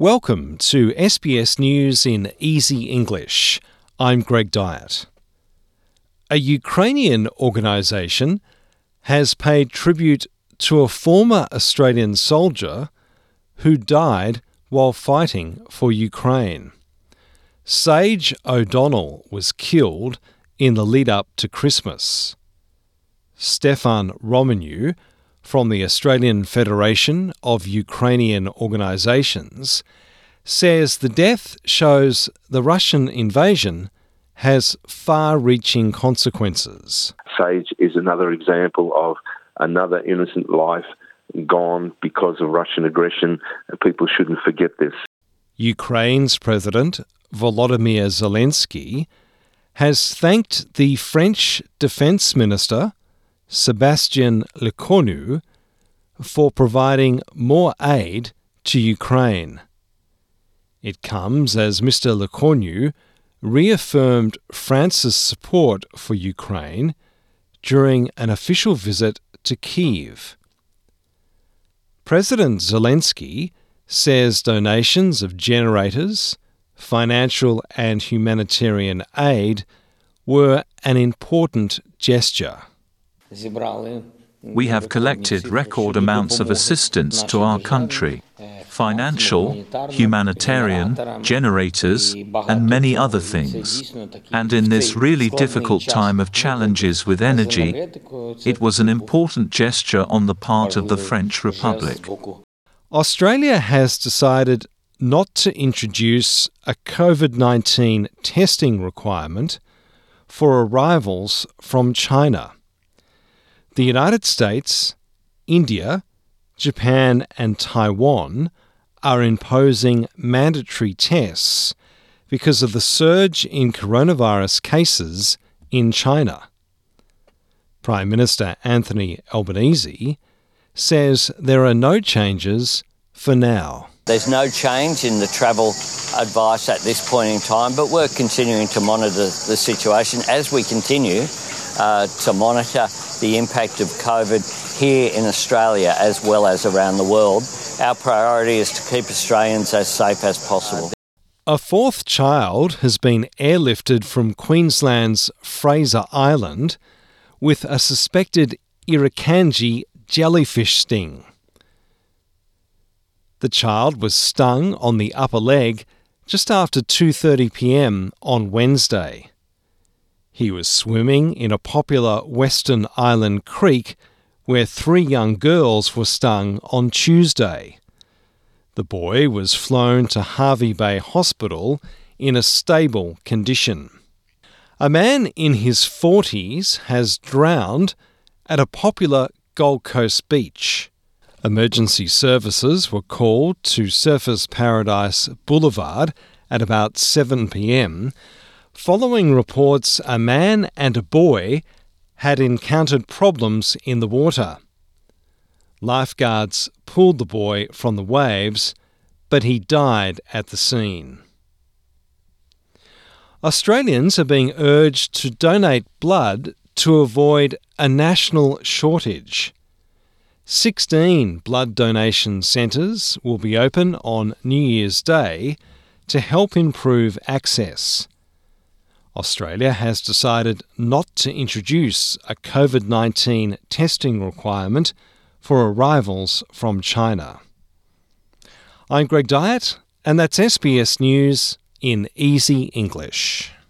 Welcome to SBS News in Easy English. I'm Greg Dyett. A Ukrainian organisation has paid tribute to a former Australian soldier who died while fighting for Ukraine. Sage O'Donnell was killed in the lead up to Christmas. Stefan Romaniw from the Australian Federation of Ukrainian Organisations says the death shows the Russian invasion has far reaching consequences. Sage is another example of another innocent life gone because of Russian aggression, and people shouldn't forget this. Ukraine's President Volodymyr Zelensky has thanked the French Defence Minister Sebastien Lecornu for providing more aid to Ukraine. It comes as Mr. Lecornu reaffirmed France's support for Ukraine during an official visit to Kiev. President Zelensky says donations of generators, financial and humanitarian aid were an important gesture. We have collected record amounts of assistance to our country financial, humanitarian, generators, and many other things. And in this really difficult time of challenges with energy, it was an important gesture on the part of the French Republic. Australia has decided not to introduce a COVID 19 testing requirement for arrivals from China. The United States, India, Japan, and Taiwan are imposing mandatory tests because of the surge in coronavirus cases in China. Prime Minister Anthony Albanese says there are no changes for now. There's no change in the travel advice at this point in time, but we're continuing to monitor the situation as we continue uh, to monitor the impact of COVID here in Australia as well as around the world. Our priority is to keep Australians as safe as possible. A fourth child has been airlifted from Queensland's Fraser Island with a suspected Irukandji jellyfish sting. The child was stung on the upper leg just after 2:30 p.m. on Wednesday. He was swimming in a popular Western Island creek where three young girls were stung on Tuesday. The boy was flown to Hervey Bay Hospital in a stable condition. A man in his 40s has drowned at a popular Gold Coast beach. Emergency services were called to Surfers Paradise Boulevard at about 7 pm following reports a man and a boy had encountered problems in the water. Lifeguards pulled the boy from the waves, but he died at the scene. Australians are being urged to donate blood to avoid a national shortage. 16 blood donation centres will be open on New Year's Day to help improve access. Australia has decided not to introduce a COVID 19 testing requirement for arrivals from China. I'm Greg Dyett, and that's SBS News in Easy English.